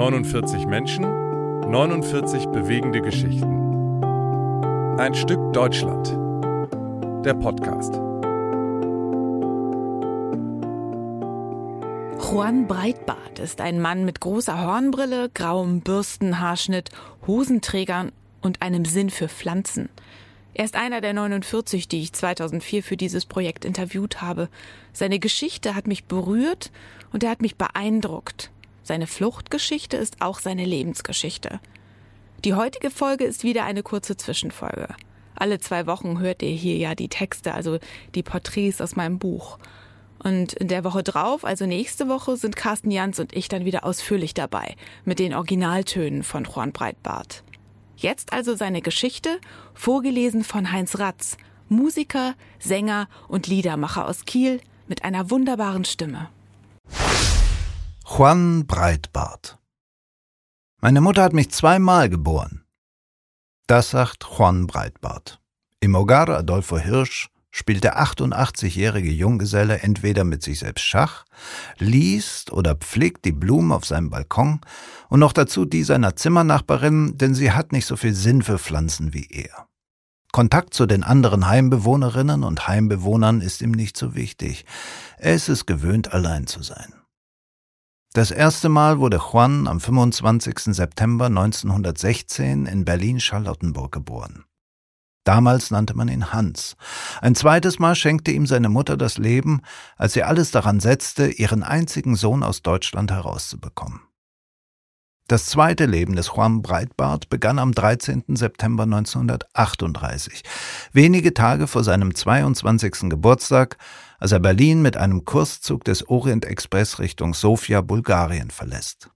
49 Menschen, 49 bewegende Geschichten. Ein Stück Deutschland. Der Podcast. Juan Breitbart ist ein Mann mit großer Hornbrille, grauem Bürstenhaarschnitt, Hosenträgern und einem Sinn für Pflanzen. Er ist einer der 49, die ich 2004 für dieses Projekt interviewt habe. Seine Geschichte hat mich berührt und er hat mich beeindruckt. Seine Fluchtgeschichte ist auch seine Lebensgeschichte. Die heutige Folge ist wieder eine kurze Zwischenfolge. Alle zwei Wochen hört ihr hier ja die Texte, also die Porträts aus meinem Buch. Und in der Woche drauf, also nächste Woche, sind Carsten Jans und ich dann wieder ausführlich dabei mit den Originaltönen von Juan Breitbart. Jetzt also seine Geschichte, vorgelesen von Heinz Ratz, Musiker, Sänger und Liedermacher aus Kiel mit einer wunderbaren Stimme. Juan Breitbart. Meine Mutter hat mich zweimal geboren. Das sagt Juan Breitbart. Im Hogar Adolfo Hirsch spielt der 88-jährige Junggeselle entweder mit sich selbst Schach, liest oder pflegt die Blumen auf seinem Balkon und noch dazu die seiner Zimmernachbarin, denn sie hat nicht so viel Sinn für Pflanzen wie er. Kontakt zu den anderen Heimbewohnerinnen und Heimbewohnern ist ihm nicht so wichtig. Er ist es gewöhnt, allein zu sein. Das erste Mal wurde Juan am 25. September 1916 in Berlin-Charlottenburg geboren. Damals nannte man ihn Hans. Ein zweites Mal schenkte ihm seine Mutter das Leben, als sie alles daran setzte, ihren einzigen Sohn aus Deutschland herauszubekommen. Das zweite Leben des Juan Breitbart begann am 13. September 1938, wenige Tage vor seinem 22. Geburtstag, als er Berlin mit einem Kurszug des Orient Express Richtung Sofia, Bulgarien verlässt.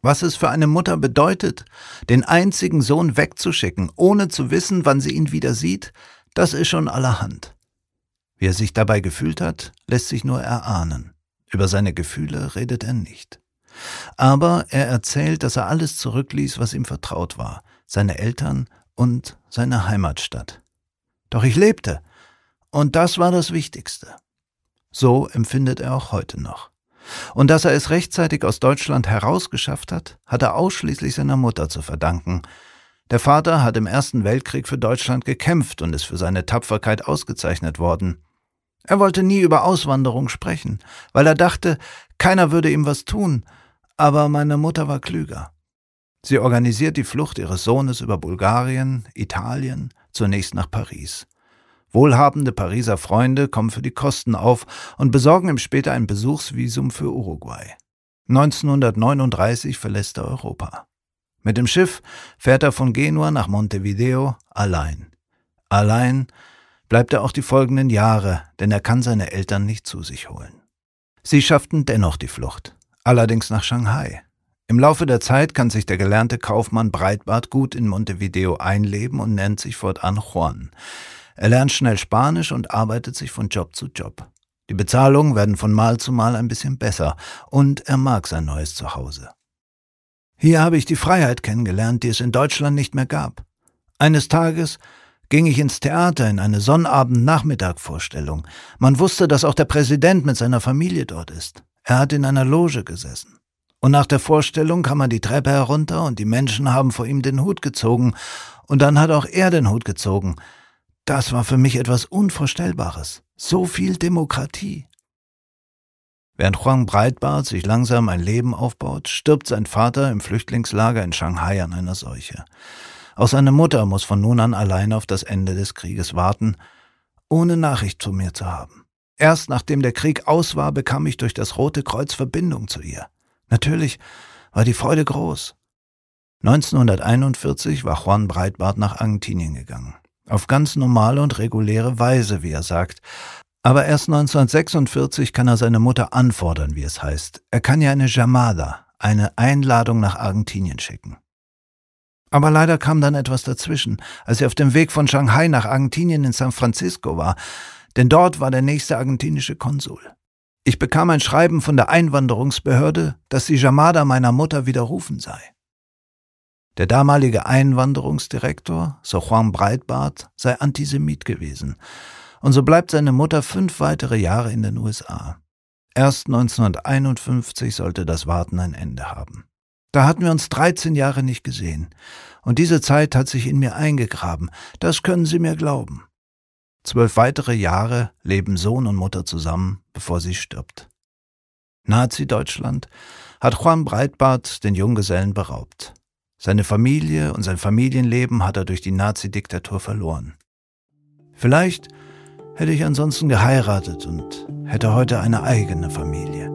Was es für eine Mutter bedeutet, den einzigen Sohn wegzuschicken, ohne zu wissen, wann sie ihn wieder sieht, das ist schon allerhand. Wie er sich dabei gefühlt hat, lässt sich nur erahnen. Über seine Gefühle redet er nicht. Aber er erzählt, dass er alles zurückließ, was ihm vertraut war, seine Eltern und seine Heimatstadt. Doch ich lebte, und das war das Wichtigste. So empfindet er auch heute noch. Und dass er es rechtzeitig aus Deutschland herausgeschafft hat, hat er ausschließlich seiner Mutter zu verdanken. Der Vater hat im Ersten Weltkrieg für Deutschland gekämpft und ist für seine Tapferkeit ausgezeichnet worden. Er wollte nie über Auswanderung sprechen, weil er dachte, keiner würde ihm was tun, aber meine Mutter war klüger. Sie organisiert die Flucht ihres Sohnes über Bulgarien, Italien, zunächst nach Paris. Wohlhabende Pariser Freunde kommen für die Kosten auf und besorgen ihm später ein Besuchsvisum für Uruguay. 1939 verlässt er Europa. Mit dem Schiff fährt er von Genua nach Montevideo allein. Allein bleibt er auch die folgenden Jahre, denn er kann seine Eltern nicht zu sich holen. Sie schafften dennoch die Flucht, allerdings nach Shanghai. Im Laufe der Zeit kann sich der gelernte Kaufmann Breitbart gut in Montevideo einleben und nennt sich fortan Juan. Er lernt schnell Spanisch und arbeitet sich von Job zu Job. Die Bezahlungen werden von Mal zu Mal ein bisschen besser und er mag sein neues Zuhause. Hier habe ich die Freiheit kennengelernt, die es in Deutschland nicht mehr gab. Eines Tages ging ich ins Theater in eine Sonnabend-Nachmittag-Vorstellung. Man wusste, dass auch der Präsident mit seiner Familie dort ist. Er hat in einer Loge gesessen. Und nach der Vorstellung kam er die Treppe herunter und die Menschen haben vor ihm den Hut gezogen. Und dann hat auch er den Hut gezogen. Das war für mich etwas Unvorstellbares. So viel Demokratie. Während Juan Breitbart sich langsam ein Leben aufbaut, stirbt sein Vater im Flüchtlingslager in Shanghai an einer Seuche. Auch seine Mutter muss von nun an allein auf das Ende des Krieges warten, ohne Nachricht zu mir zu haben. Erst nachdem der Krieg aus war, bekam ich durch das Rote Kreuz Verbindung zu ihr. Natürlich war die Freude groß. 1941 war Juan Breitbart nach Argentinien gegangen. Auf ganz normale und reguläre Weise, wie er sagt. Aber erst 1946 kann er seine Mutter anfordern, wie es heißt. Er kann ja eine Jamada, eine Einladung nach Argentinien schicken. Aber leider kam dann etwas dazwischen, als er auf dem Weg von Shanghai nach Argentinien in San Francisco war, denn dort war der nächste argentinische Konsul. Ich bekam ein Schreiben von der Einwanderungsbehörde, dass die Jamada meiner Mutter widerrufen sei. Der damalige Einwanderungsdirektor, Sir Juan Breitbart, sei Antisemit gewesen, und so bleibt seine Mutter fünf weitere Jahre in den USA. Erst 1951 sollte das Warten ein Ende haben. Da hatten wir uns 13 Jahre nicht gesehen. Und diese Zeit hat sich in mir eingegraben. Das können Sie mir glauben. Zwölf weitere Jahre leben Sohn und Mutter zusammen, bevor sie stirbt. Nazi-Deutschland hat Juan Breitbart den Junggesellen beraubt. Seine Familie und sein Familienleben hat er durch die Nazi-Diktatur verloren. Vielleicht hätte ich ansonsten geheiratet und hätte heute eine eigene Familie.